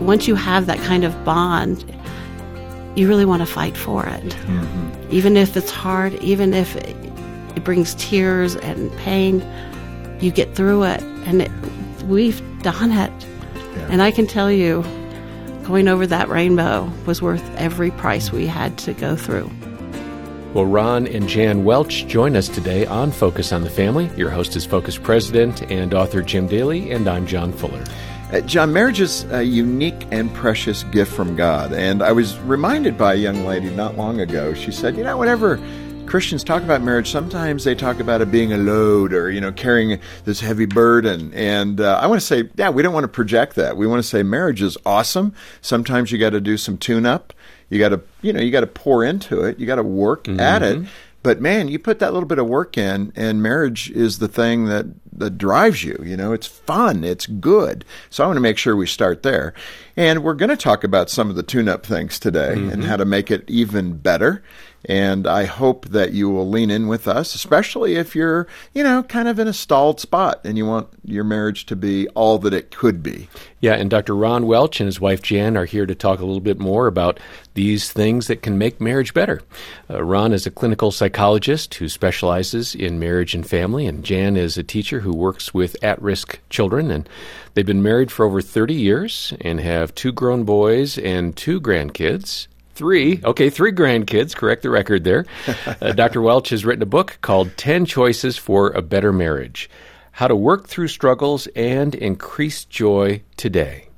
Once you have that kind of bond, you really want to fight for it. Mm-hmm. Even if it's hard, even if it, it, brings tears and pain, you get through it. And it, we've done it. Yeah. And I can tell you, going over that rainbow was worth every price we had to go through. Well, Ron and Jan Welch join us today on Focus on the Family. Your host is Focus President and author Jim Daly, and I'm John Fuller. Uh, John, marriage is a unique and precious gift from God. And I was reminded by a young lady not long ago. She said, You know, whenever Christians talk about marriage, sometimes they talk about it being a load or, you know, carrying this heavy burden. And uh, I want to say, yeah, we don't want to project that. We want to say marriage is awesome. Sometimes you got to do some tune up. You got to, you know, you got to pour into it. You got to work mm-hmm. at it. But man, you put that little bit of work in, and marriage is the thing that that drives you. You know, it's fun, it's good. So I want to make sure we start there. And we're going to talk about some of the tune-up things today mm-hmm. and how to make it even better. And I hope that you will lean in with us, especially if you're, you know, kind of in a stalled spot and you want your marriage to be all that it could be. Yeah, and Dr. Ron Welch and his wife Jan are here to talk a little bit more about these things that can make marriage better. Uh, Ron is a clinical psychologist who specializes in marriage and family, and Jan is a teacher who works with at risk children. And they've been married for over 30 years and have two grown boys and two grandkids three. Okay, three grandkids. Correct the record there. Uh, Dr. Welch has written a book called 10 Choices for a Better Marriage How to Work Through Struggles and Increase Joy Today.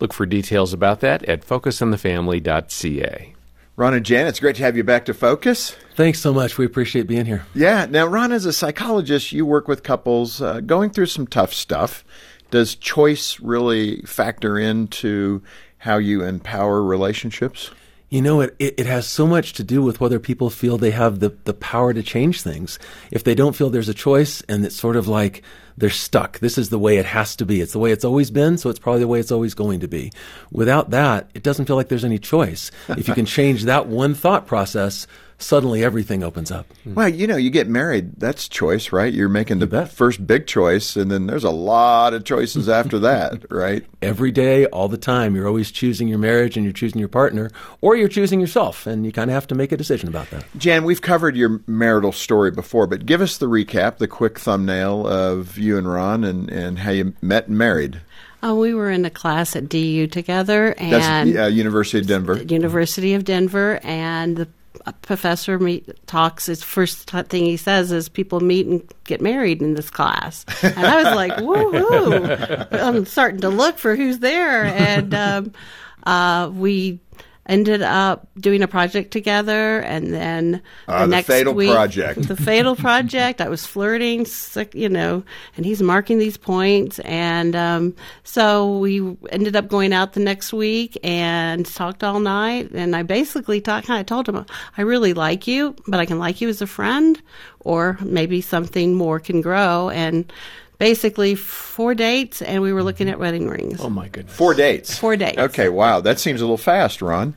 Look for details about that at focusonthefamily.ca. Ron and Jan, it's great to have you back to Focus. Thanks so much. We appreciate being here. Yeah. Now, Ron, as a psychologist, you work with couples uh, going through some tough stuff. Does choice really factor into how you empower relationships? You know, it, it, it, has so much to do with whether people feel they have the, the power to change things. If they don't feel there's a choice and it's sort of like they're stuck, this is the way it has to be. It's the way it's always been, so it's probably the way it's always going to be. Without that, it doesn't feel like there's any choice. if you can change that one thought process, suddenly everything opens up. Well, you know, you get married, that's choice, right? You're making the first big choice, and then there's a lot of choices after that, right? Every day, all the time, you're always choosing your marriage and you're choosing your partner, or you're choosing yourself, and you kind of have to make a decision about that. Jan, we've covered your marital story before, but give us the recap, the quick thumbnail of you and Ron and, and how you met and married. Oh, we were in a class at DU together, and That's, uh, University of Denver. University of Denver, and the a professor meet, talks, his first t- thing he says is people meet and get married in this class. And I was like, woohoo! I'm starting to look for who's there. And um, uh, we ended up doing a project together, and then uh, the, next fatal week, project, the fatal project. I was flirting, you know, and he's marking these points, and um, so we ended up going out the next week and talked all night. And I basically talked, of told him, I really like you, but I can like you as a friend, or maybe something more can grow, and basically four dates, and we were looking at wedding rings. Oh my goodness! Four dates. Four dates. Okay, wow, that seems a little fast, Ron.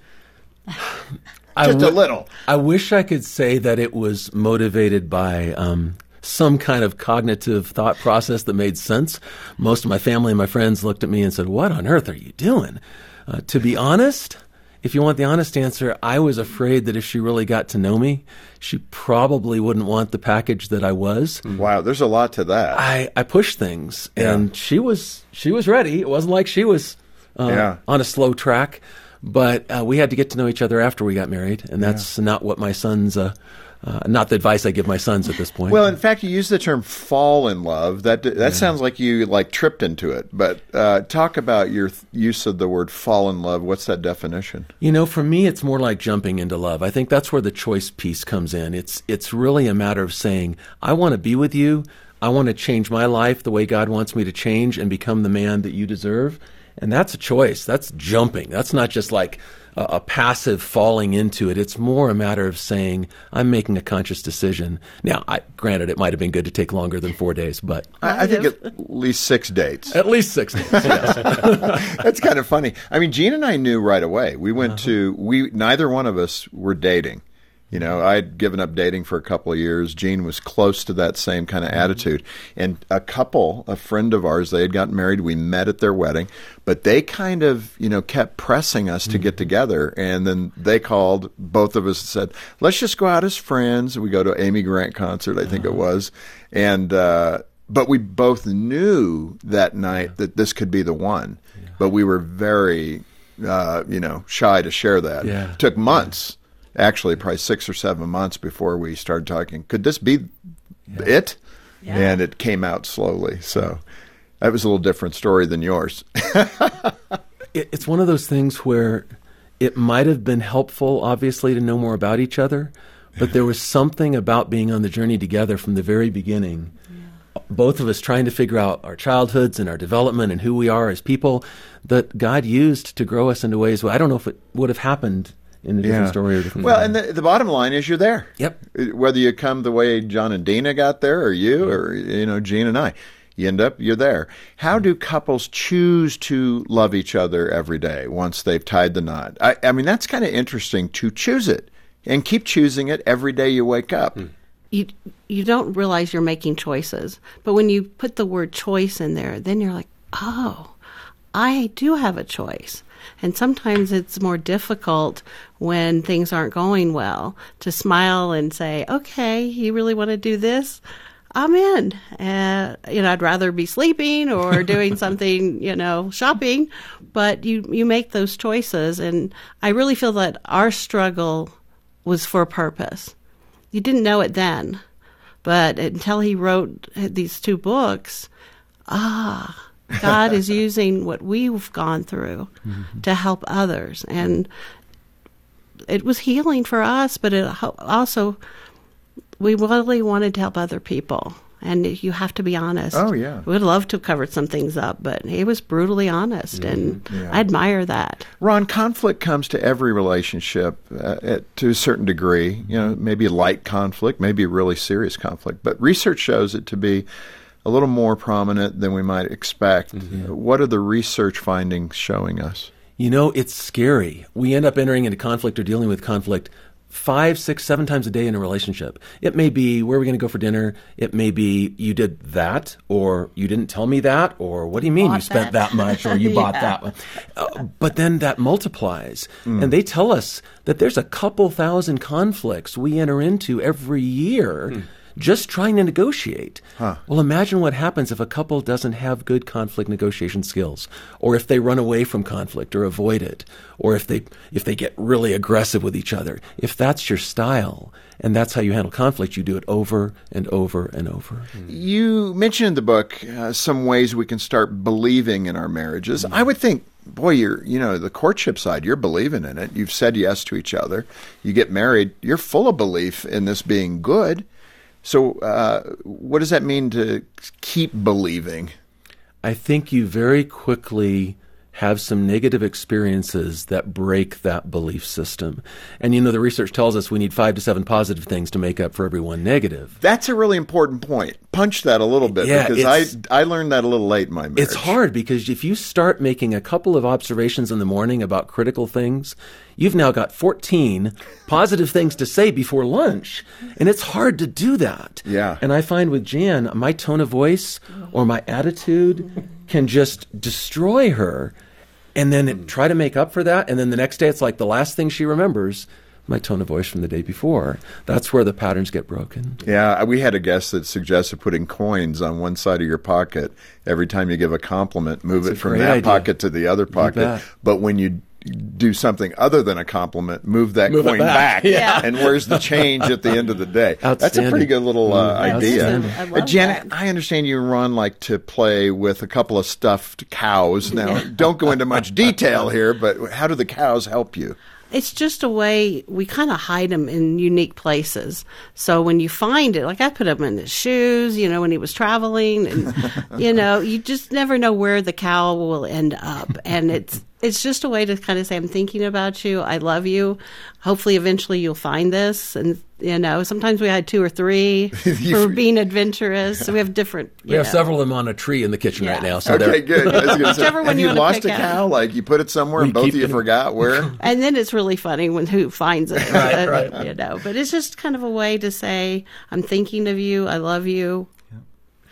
Just w- a little. I wish I could say that it was motivated by um, some kind of cognitive thought process that made sense. Most of my family and my friends looked at me and said, "What on earth are you doing?" Uh, to be honest, if you want the honest answer, I was afraid that if she really got to know me, she probably wouldn't want the package that I was. Wow, there's a lot to that. I, I pushed things, and she was she was ready. It wasn't like she was uh, yeah. on a slow track, but uh, we had to get to know each other after we got married, and that's yeah. not what my son's uh, uh, not the advice I give my sons at this point. Well, in fact, you use the term "fall in love." That that yeah. sounds like you like tripped into it. But uh, talk about your th- use of the word "fall in love." What's that definition? You know, for me, it's more like jumping into love. I think that's where the choice piece comes in. It's it's really a matter of saying, "I want to be with you." I want to change my life the way God wants me to change and become the man that you deserve. And that's a choice. That's jumping. That's not just like a, a, passive falling into it. It's more a matter of saying, I'm making a conscious decision. Now, I, granted, it might have been good to take longer than four days, but. I, I think at least six dates. At least six days, yes. That's kind of funny. I mean, Jean and I knew right away. We went uh-huh. to, we neither one of us were dating. You know, I'd given up dating for a couple of years. Jean was close to that same kind of mm-hmm. attitude. And a couple, a friend of ours, they had gotten married. We met at their wedding, but they kind of, you know, kept pressing us to get mm-hmm. together. And then they called both of us and said, let's just go out as friends. We go to Amy Grant concert, I think uh-huh. it was. And, uh, but we both knew that night that this could be the one. But we were very, uh, you know, shy to share that. Yeah. It took months actually probably six or seven months before we started talking. Could this be yeah. it? Yeah. And it came out slowly. So that was a little different story than yours. it, it's one of those things where it might have been helpful, obviously, to know more about each other, but there was something about being on the journey together from the very beginning. Yeah. Both of us trying to figure out our childhoods and our development and who we are as people that God used to grow us into ways. Well, I don't know if it would have happened in a different yeah. story or different. Well, way. and the, the bottom line is you're there. Yep. Whether you come the way John and Dena got there, or you, or you know Jean and I, you end up you're there. How do couples choose to love each other every day once they've tied the knot? I, I mean, that's kind of interesting to choose it and keep choosing it every day you wake up. Hmm. You you don't realize you're making choices, but when you put the word choice in there, then you're like, oh, I do have a choice. And sometimes it's more difficult when things aren't going well to smile and say, okay, you really want to do this? I'm in. Uh, you know, I'd rather be sleeping or doing something, you know, shopping, but you, you make those choices. And I really feel that our struggle was for a purpose. You didn't know it then, but until he wrote these two books, ah, God is using what we've gone through mm-hmm. to help others. And it was healing for us, but it also, we really wanted to help other people. And you have to be honest. Oh, yeah. We'd love to have covered some things up, but he was brutally honest, mm-hmm. and yeah. I admire that. Ron, conflict comes to every relationship uh, at, to a certain degree. You know, maybe light conflict, maybe really serious conflict, but research shows it to be a little more prominent than we might expect. Mm-hmm. What are the research findings showing us? You know, it's scary. We end up entering into conflict or dealing with conflict five, six, seven times a day in a relationship. It may be where are we going to go for dinner? It may be you did that, or you didn't tell me that, or what do you mean bought you spent that, that much, or you yeah. bought that one? Uh, but then that multiplies, mm. and they tell us that there's a couple thousand conflicts we enter into every year. Mm just trying to negotiate. Huh. Well, imagine what happens if a couple doesn't have good conflict negotiation skills, or if they run away from conflict or avoid it, or if they if they get really aggressive with each other. If that's your style and that's how you handle conflict, you do it over and over and over. You mentioned in the book uh, some ways we can start believing in our marriages. Mm-hmm. I would think boy, you're, you know, the courtship side, you're believing in it. You've said yes to each other. You get married, you're full of belief in this being good. So, uh, what does that mean to keep believing? I think you very quickly have some negative experiences that break that belief system. And you know, the research tells us we need five to seven positive things to make up for every one negative. That's a really important point. Punch that a little bit yeah, because I I learned that a little late in my marriage. It's hard because if you start making a couple of observations in the morning about critical things, you've now got 14 positive things to say before lunch. And it's hard to do that. Yeah. And I find with Jan, my tone of voice or my attitude can just destroy her and then mm. try to make up for that. And then the next day, it's like the last thing she remembers my tone of voice from the day before. That's where the patterns get broken. Yeah, we had a guest that suggested putting coins on one side of your pocket every time you give a compliment. Move That's it from that idea. pocket to the other pocket. But when you do something other than a compliment, move that move coin back, back yeah. and where's the change at the end of the day? That's a pretty good little uh, idea. Uh, Janet, that. I understand you run like to play with a couple of stuffed cows. Now, don't go into much detail here, but how do the cows help you? It's just a way we kind of hide them in unique places. So when you find it, like I put him in his shoes, you know, when he was traveling, and you know, you just never know where the cow will end up, and it's it's just a way to kind of say, I'm thinking about you. I love you. Hopefully, eventually you'll find this. And, you know, sometimes we had two or three for being adventurous. So we have different. We have know. several of them on a tree in the kitchen Yeah. right now. So Okay, they're- good. I was gonna say, Whichever one have you you lost pick a out. cow? Like you put it somewhere and both of you it- forgot where? And then it's really funny when who finds it. Right, right. You know, but it's just kind of a way to say, I'm thinking of you. I love you.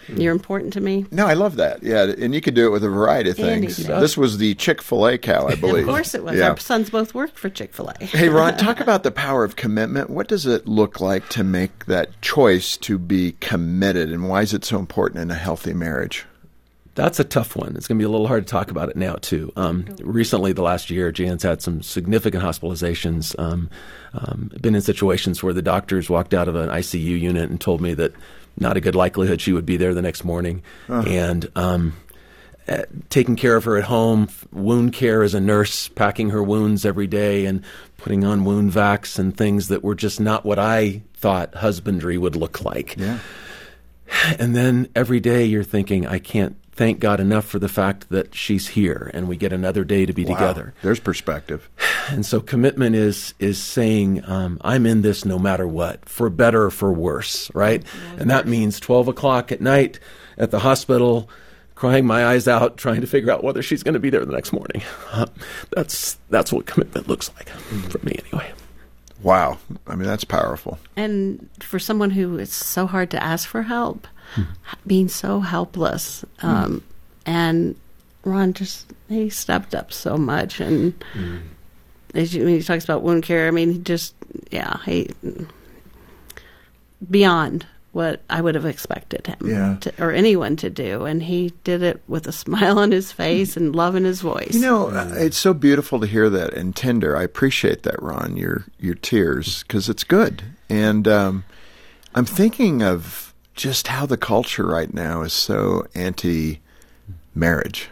You're important to me. No, I love that. Yeah, and you could do it with a variety of things. does. This was the Chick Fil A cow, I believe. Of course it was. Yeah. Our sons both worked for Chick fil A. Hey, Ron, talk about the power of commitment. What does it look like to make that choice to be committed, and why is it so important in a healthy marriage? That's a tough one. It's going to be a little hard to talk about it now, too. Um, recently, the last year, Jan's had some significant hospitalizations. Um, um, been in situations where the doctors walked out of an ICU unit and told me that not a good likelihood she would be there the next morning. And um, uh, taking care of her at home, wound care as a nurse, packing her wounds every day, and putting on wound vacs and things that were just not what I thought husbandry would look like. Yeah. And then every day you're thinking, I can't thank God enough for the fact that she's here and we get another day to be together. There's perspective. And so commitment is is saying, um, I'm in this no matter what, for better or for worse, right? And that means 12 o'clock at night at the hospital, crying my eyes out, trying to figure out whether she's going to be there the next morning. that's that's what commitment looks like for me, anyway. Wow. I mean, that's powerful. And for someone who it's so hard to ask for help, being so helpless, um, and Ron just he stepped up so much, and as you, when he talks about wound care, I mean, he just yeah, he beyond what I would have expected him Yeah. to, or anyone to do, and he did it with a smile on his face and love in his voice. You know, uh, it's so beautiful to hear that and tender. I appreciate that, Ron. Your your tears because it's good. And um, I'm thinking of just how the culture right now is so anti marriage.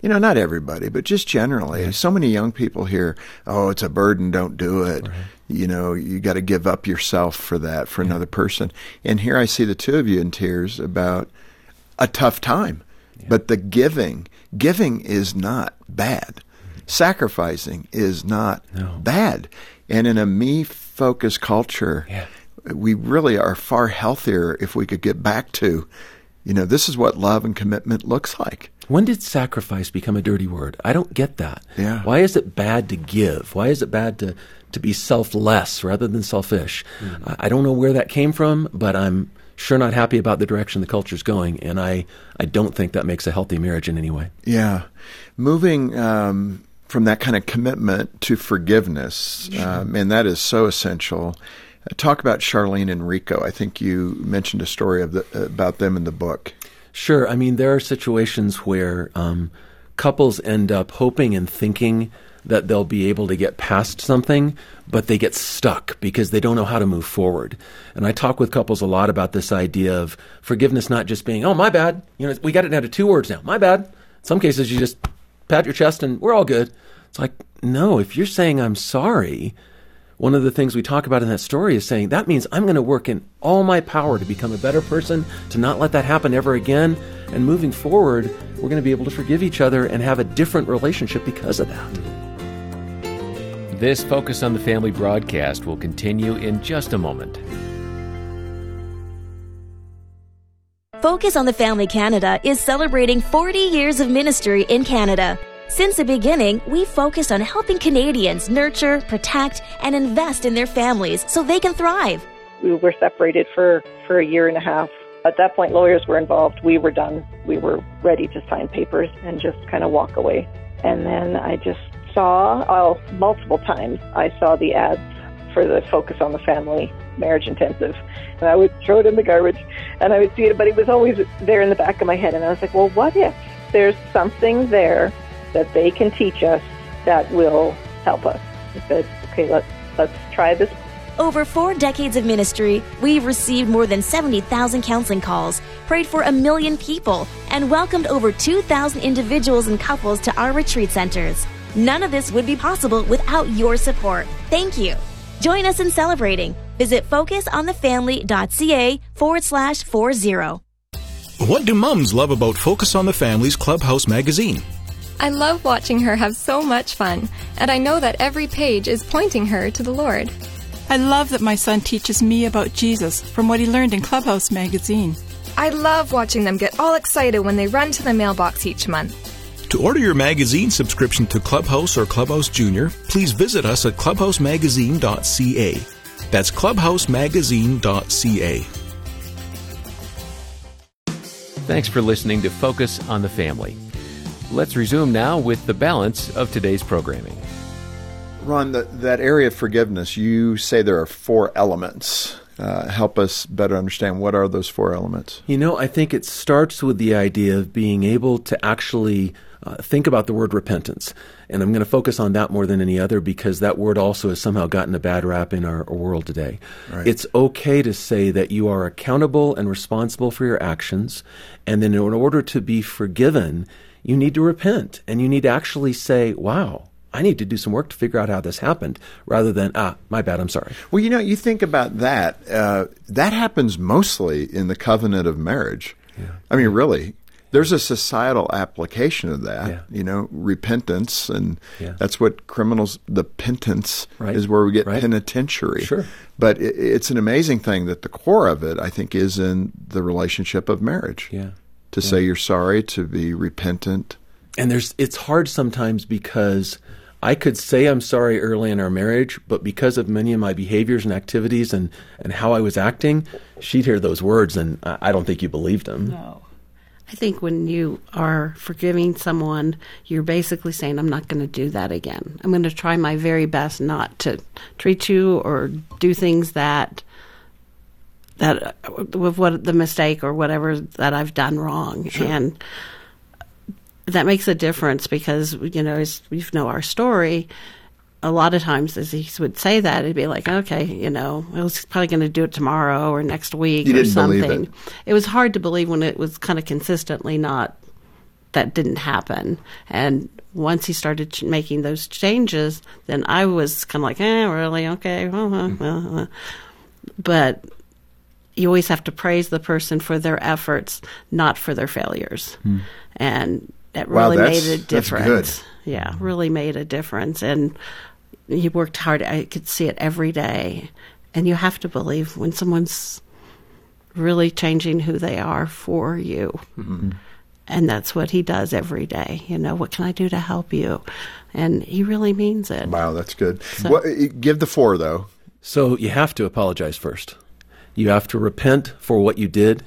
You know, not everybody, but just generally. So many young people hear, "Oh, it's a burden. Don't do it." You know, you got to give up yourself for that for another person. And here I see the two of you in tears about a tough time. But the giving, giving is not bad. Mm-hmm. Sacrificing is not bad. And in a me focused culture, Yeah. we really are far healthier if we could get back to, you know, this is what love and commitment looks like. When did sacrifice become a dirty word? I don't get that. Yeah. Why is it bad to give? Why is it bad to, to be selfless rather than selfish? I, I don't know where that came from, but I'm sure not happy about the direction the culture's going, and I, I don't think that makes a healthy marriage in any way. Yeah. Moving um, from that kind of commitment to forgiveness, um, and that is so essential. Uh, Talk about Charlene and Rico. I think you mentioned a story of the, about them in the book. Sure. I mean, there are situations where um, couples end up hoping and thinking that they'll be able to get past something, but they get stuck because they don't know how to move forward. And I talk with couples a lot about this idea of forgiveness not just being, oh, my bad. You know, we got it down to two words now. My bad. In some cases, you just pat your chest and we're all good. It's like, no, if you're saying I'm sorry, one of the things we talk about in that story is saying that means I'm going to work in all my power to become a better person, to not let that happen ever again. And moving forward, we're going to be able to forgive each other and have a different relationship because of that. This Focus on the Family broadcast will continue in just a moment. Focus on the Family Canada is celebrating 40 years of ministry in Canada. Since the beginning, we focused on helping Canadians nurture, protect, and invest in their families so they can thrive. we were separated for, for a year and a half. At that point, lawyers were involved. We were done. We were ready to sign papers and just kind of walk away. And then I just saw, oh, multiple times, I saw the ads for the Focus on the Family Marriage Intensive. And I would throw it in the garbage and I would see it, but it was always there in the back of my head. And I was like, well, what if there's something there that they can teach us that will help us? I said, okay, let's, let's try this Over four decades of ministry, we've received more than 70,000 counseling calls, prayed for a million people, and welcomed over 2,000 individuals and couples to our retreat centers. None of this would be possible without your support. Thank you. Join us in celebrating. Visit focusonthefamily.ca forward slash 40. What do mums love about Focus on the Family's Clubhouse magazine? I love watching her have so much fun, and I know that every page is pointing her to the Lord. I love that my son teaches me about Jesus from what he learned in Clubhouse magazine. I love watching them get all excited when they run to the mailbox each month. To order your magazine subscription to Clubhouse or Clubhouse Junior, please visit us at clubhousemagazine.ca. That's clubhousemagazine.ca. Thanks for listening to Focus on the Family. Let's resume now with the balance of today's programming. Ron, the, that area of forgiveness, you say there are four elements. Uh, help us better understand what are those four elements. You know, I think it starts with the idea of being able to actually uh, think about the word repentance. And I'm going to focus on that more than any other because that word also has somehow gotten a bad rap in our, our world today. Right. It's okay to say that you are accountable and responsible for your actions. And then in order to be forgiven, you need to repent and you need to actually say, wow, I need to do some work to figure out how this happened rather than, ah, my bad, I'm sorry. Well, you know, you think about that. Uh, that happens mostly in the covenant of marriage. I mean, really. There's a societal application of that, Yeah. you know, repentance, and Yeah. that's what criminals, the penance Right. is where we get Right. penitentiary. Sure. But it, it's an amazing thing that the core of it, I think, is in the relationship of marriage. Yeah. To say you're sorry, to be repentant. and there's it's hard sometimes because I could say I'm sorry early in our marriage, but because of many of my behaviors and activities and, and how I was acting, she'd hear those words and I I don't think you believed them. No. I think when you are forgiving someone, you're basically saying, I'm not going to do that again. I'm going to try my very best not to treat you or do things that that with what the mistake or whatever that I've done wrong. And that makes a difference because you know as you know our story a lot of times as he would say that it'd be like okay you know I was probably going to do it tomorrow or next week You or something it. it was hard to believe when it was kind of consistently not that didn't happen. And once he started ch- making those changes then i was kind of like eh really? Okay well, uh, well, uh. but you always have to praise the person for their efforts not for their failures hmm. and that really that's- made a that's difference good. yeah really made a difference and he worked hard i could see it every day and you have to believe when someone's really changing who they are for you. Mm-hmm. And that's what he does every day. You know, what can I do to help you? And he really means it. Wow, that's good. What, give the four, though. So you have to apologize first. You have to repent for what you did.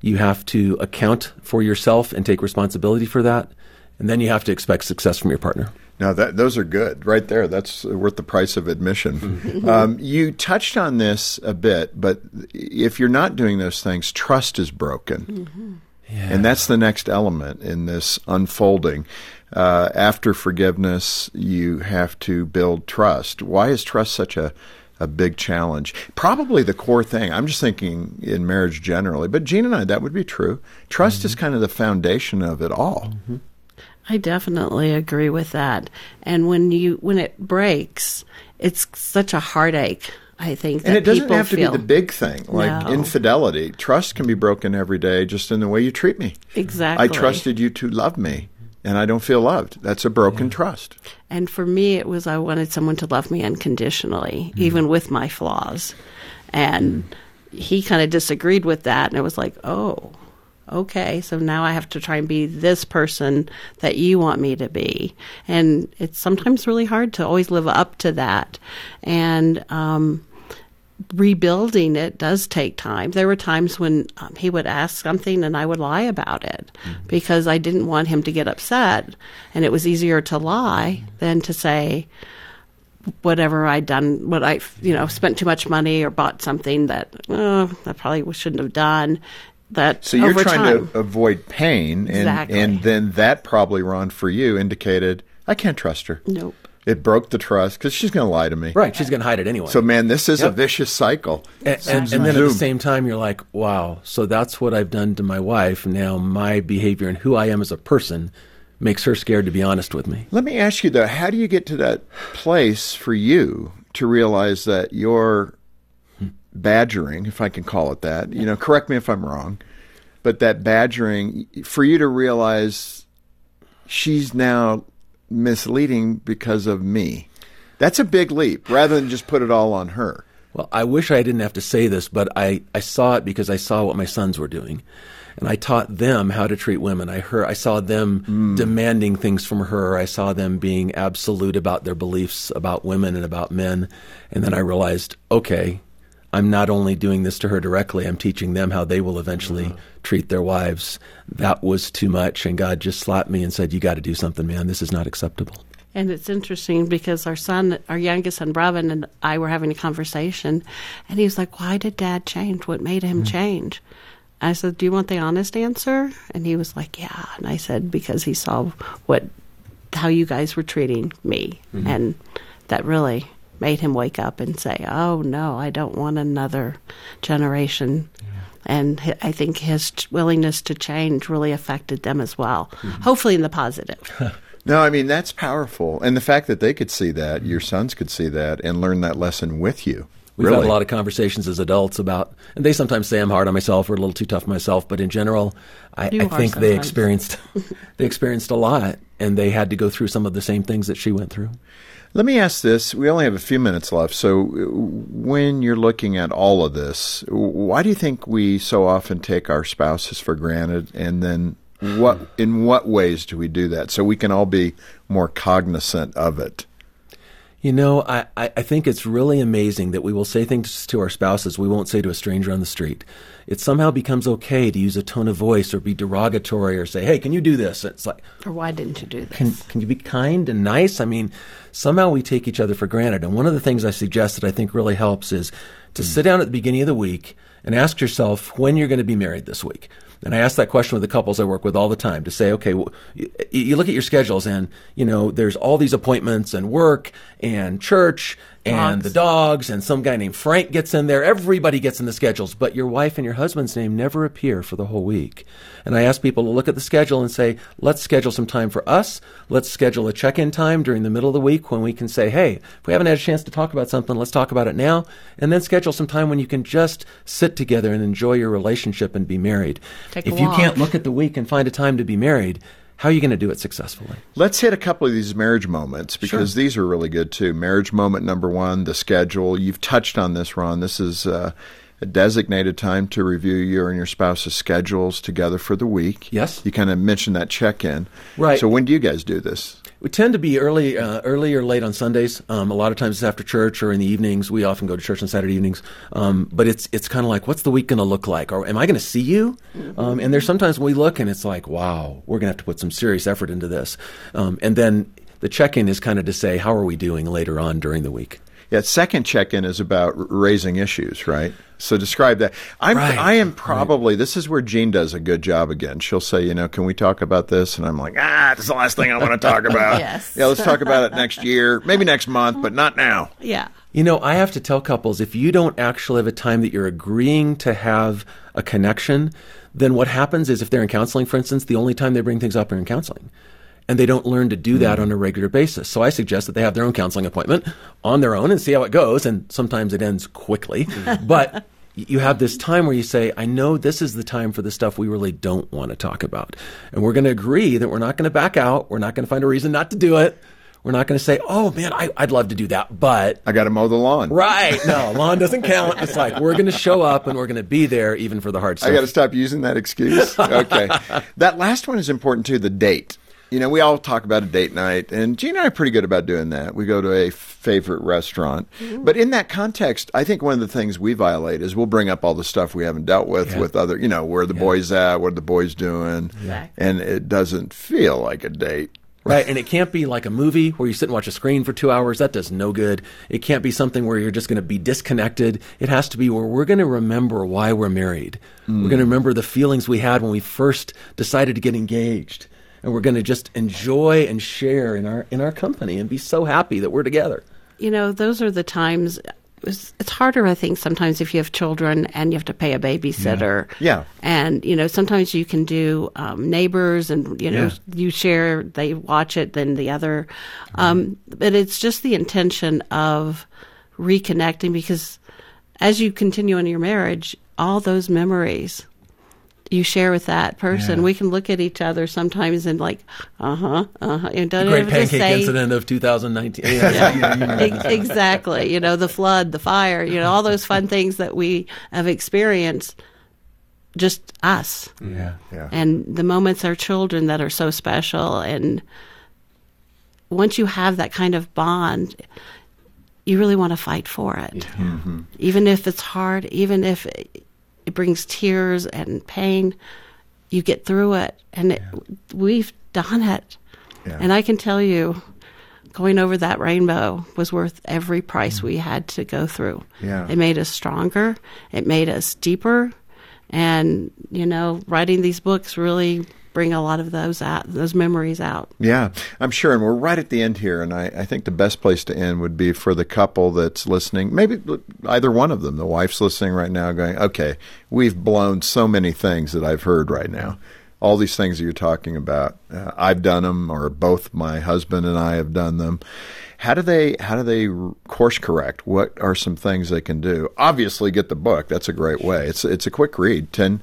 You have to account for yourself and take responsibility for that. And then you have to expect success from your partner. Now, that those are good right there. That's worth the price of admission. um, you touched on this a bit, but if you're not doing those things, trust is broken, and that's the next element in this unfolding. Uh, after forgiveness, you have to build trust. Why is trust such a a big challenge? Probably the core thing. I'm just thinking in marriage generally, but Jean and I, that would be true. Trust is mm-hmm. kind of the foundation of it all. Mm-hmm. I definitely agree with that. And when you when it breaks, it's such a heartache. I think, And it doesn't have to feel. be the big thing, like No. infidelity. Trust can be broken every day just in the way you treat me. Exactly. I trusted you to love me, and I don't feel loved. That's a broken trust. And for me, it was I wanted someone to love me unconditionally, even with my flaws. And he kind of disagreed with that. And it was like, oh, okay. So now I have to try and be this person that you want me to be. And it's sometimes really hard to always live up to that. And, um, rebuilding it does take time. There were times when um, he would ask something and I would lie about it because I didn't want him to get upset. And it was easier to lie than to say whatever I'd done, what I, you know, spent too much money or bought something that oh, I probably shouldn't have done. That So you're trying time, to avoid pain, and Exactly. and then that probably, Ron, for you indicated I can't trust her. nope. It broke the trust because she's going to lie to me. Right. She's going to hide it anyway. So, man, this is a vicious cycle. And, and, and then at the same time, you're like, wow, so that's what I've done to my wife. Now my behavior and who I am as a person makes her scared to be honest with me. Let me ask you though, how do you get to that place for you to realize that you're badgering, if I can call it that? You know, correct me if I'm wrong, but that badgering for you to realize she's now misleading because of me. That's a big leap rather than just put it all on her. Well, I wish I didn't have to say this, but I, I saw it because I saw what my sons were doing. And I taught them how to treat women. I heard I saw them mm. demanding things from her. I saw them being absolute about their beliefs about women and about men. And then I realized, okay, I'm not only doing this to her directly, I'm teaching them how they will eventually uh-huh. treat their wives. That was too much, and God just slapped me and said, You got to do something, man. This is not acceptable. And it's interesting because our son, our youngest son, Brevin, and I were having a conversation, and he was like, Why did dad change? What made him mm-hmm. change? I said, Do you want the honest answer? And he was like, Yeah. And I said, Because he saw what, how you guys were treating me. Mm-hmm. And that really made him wake up and say, Oh, no, I don't want another generation. Yeah. And I think his willingness to change really affected them as well, mm-hmm. hopefully in the positive. No, I mean that's powerful, and the fact that they could see that, your sons could see that, and learn that lesson with you. We've really. had a lot of conversations as adults about, and they sometimes say I'm hard on myself or a little too tough myself, but in general, I, I think sometimes. they experienced they experienced a lot, and they had to go through some of the same things that she went through. Let me ask this. We only have a few minutes left. So, uh, when you're looking at all of this, why do you think we so often take our spouses for granted and then what in what ways do we do that so we can all be more cognizant of it? You know, I, I think it's really amazing that we will say things to our spouses we won't say to a stranger on the street. It somehow becomes okay to use a tone of voice or be derogatory or say, "Hey, can you do this?" It's like, or why didn't you do this? Can can you be kind and nice? I mean, somehow we take each other for granted. And one of the things I suggest that I think really helps is to mm. sit down at the beginning of the week and ask yourself when you're going to be married this week. And I ask that question with the couples I work with all the time to say, okay, well, you, you look at your schedules and, you know, there's all these appointments and work and church and dogs. the dogs and some guy named Frank gets in there. Everybody gets in the schedules, but your wife and your husband's name never appear for the whole week. And I ask people to look at the schedule and say, let's schedule some time for us. Let's schedule a check-in time during the middle of the week when we can say, hey, if we haven't had a chance to talk about something, let's talk about it now. And then schedule some time when you can just sit together and enjoy your relationship and be married. Take if you can't look at the week and find a time to be married, how are you going to do it successfully? Let's hit a couple of these marriage moments because sure. these are really good too. Marriage moment number one, the schedule. You've touched on this, Ron. This is uh, a designated time to review your and your spouse's schedules together for the week. Yes. You kind of mentioned that check in. Right. So when do you guys do this? We tend to be early, uh, early or late on Sundays. Um, a lot of times it's after church or in the evenings. We often go to church on Saturday evenings. Um, but it's it's kind of like, what's the week going to look like? Or am I going to see you? Um, and there's sometimes we look and it's like, wow, we're going to have to put some serious effort into this. Um, and then the check-in is kind of to say, how are we doing later on during the week? Yeah, second check-in is about raising issues, right? So describe that. I'm right. I am probably right. this is where Jean does a good job again. She'll say, you know, can we talk about this? And I'm like, ah, this is the last thing I want to talk about. yes. Yeah, let's talk about it next year, maybe next month, but not now. Yeah. You know, I have to tell couples if you don't actually have a time that you're agreeing to have a connection, then what happens is if they're in counseling, for instance, the only time they bring things up are in counseling and they don't learn to do that mm. on a regular basis. So I suggest that they have their own counseling appointment on their own and see how it goes. And sometimes it ends quickly, but you have this time where you say, I know this is the time for the stuff we really don't want to talk about. And we're going to agree that we're not going to back out. We're not going to find a reason not to do it. We're not going to say, oh man, I, would love to do that, but. I got to mow the lawn. Right. No, lawn doesn't count. It's like, we're going to show up and we're going to be there even for the hard stuff. I got to stop using that excuse. Okay. that last one is important too the date you know, we all talk about a date night, and Jean and I are pretty good about doing that. We go to a favorite restaurant. Mm-hmm. But in that context, I think one of the things we violate is we'll bring up all the stuff we haven't dealt with, yeah. with other, you know, where the yeah. boys at, what the boys doing. Exactly. And it doesn't feel like a date. Right, and it can't be like a movie where you sit and watch a screen for two hours. That does no good. It can't be something where you're just going to be disconnected. It has to be where we're going to remember why we're married. Mm. We're going to remember the feelings we had when we first decided to get engaged and we're going to just enjoy and share in our in our company and be so happy that we're together. You know, those are the times it's, harder, I think, sometimes if you have children and you have to pay a babysitter. Yeah. And, you know, sometimes you can do um, neighbors and, you know, Yeah. you share, they watch it, then the other. Um, but it's just the intention of reconnecting because as you continue in your marriage, all those memories you share with that person, Yeah. we can look at each other sometimes and like, uh huh, uh huh. And don't The Great Pancake say, Incident of 2019. Yeah, you know, you know. Ex- exactly. You know, the flood, the fire, you know, all those fun things that we have experienced, just us. Yeah. Yeah. And the moments our children that are so special. And once you have that kind of bond, you really want to fight for it. Even if it's hard, even if it, brings tears and pain, you get through it. And it, we've done it. Yeah. And I can tell you, going over that rainbow was worth every price we had to go through. Yeah. It made us stronger, it made us deeper. And, you know, writing these books really bring a lot of those out, those memories out. Yeah, I'm sure. And we're right at the end here. And I, I think the best place to end would be for the couple that's listening. Maybe either one of them. The wife's listening right now, going, okay, we've blown so many things that I've heard right now. All these things that you're talking about, uh, I've done them, or both my husband and I have done them. How do they how do they course correct? What are some things they can do? Obviously, get the book. That's a great way. It's it's a quick read. 10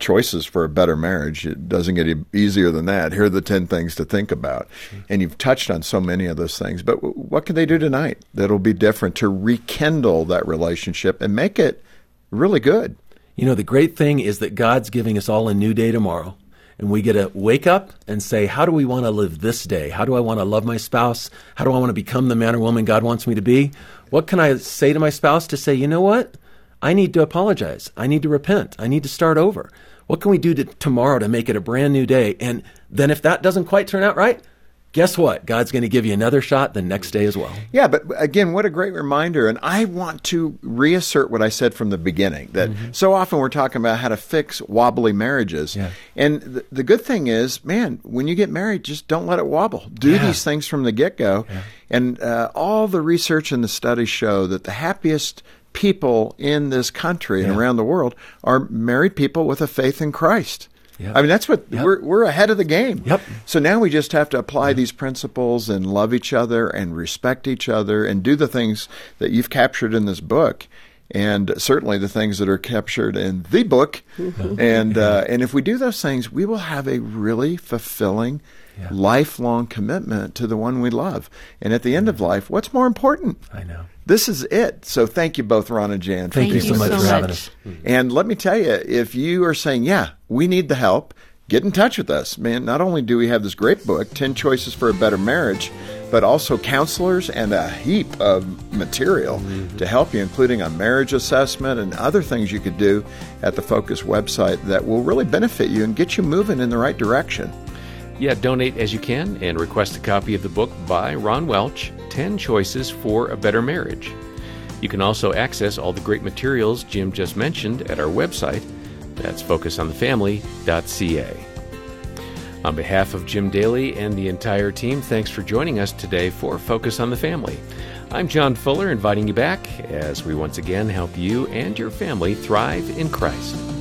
choices for a better marriage. It doesn't get e- easier than that. Here are the ten things to think about, and you've touched on so many of those things. But w- what can they do tonight that'll be different to rekindle that relationship and make it really good? You know, the great thing is that God's giving us all a new day tomorrow. And we get to wake up and say, how do we want to live this day? How do I want to love my spouse? How do I want to become the man or woman God wants me to be? What can I say to my spouse to say, you know what? I need to apologize. I need to repent. I need to start over. What can we do to, tomorrow to make it a brand new day? And then if that doesn't quite turn out right, guess what? God's going to give you another shot the next day as well. Yeah, but again, what a great reminder. And I want to reassert what I said from the beginning that so often we're talking about how to fix wobbly marriages. Yeah. And the, the good thing is, man, when you get married, just don't let it wobble. Do Yeah. these things from the get go. And uh, all the research and the studies show that the happiest people in this country and around the world are married people with a faith in Christ. Yeah. I mean, that's what Yep. we're, we're ahead of the game. Yep. So now we just have to apply these principles and love each other and respect each other and do the things that you've captured in this book. And certainly the things that are captured in the book, and uh, and if we do those things, we will have a really fulfilling, lifelong commitment to the one we love. And at the end of life, what's more important? I know. This is it. So thank you both, Ron and Jan. for Thank, you so much so for having much. us. and let me tell you, if you are saying, yeah, we need the help, get in touch with us. Man, not only do we have this great book, 10 Choices for a Better Marriage, but also counselors and a heap of material to help you, including a marriage assessment and other things you could do at the Focus website that will really benefit you and get you moving in the right direction. Yeah, donate as you can and request a copy of the book by Ron Welch 10 Choices for a Better Marriage. You can also access all the great materials Jim just mentioned at our website. That's focusonthefamily.ca. On behalf of Jim Daly and the entire team, thanks for joining us today for Focus on the Family. I'm John Fuller, inviting you back as we once again help you and your family thrive in Christ.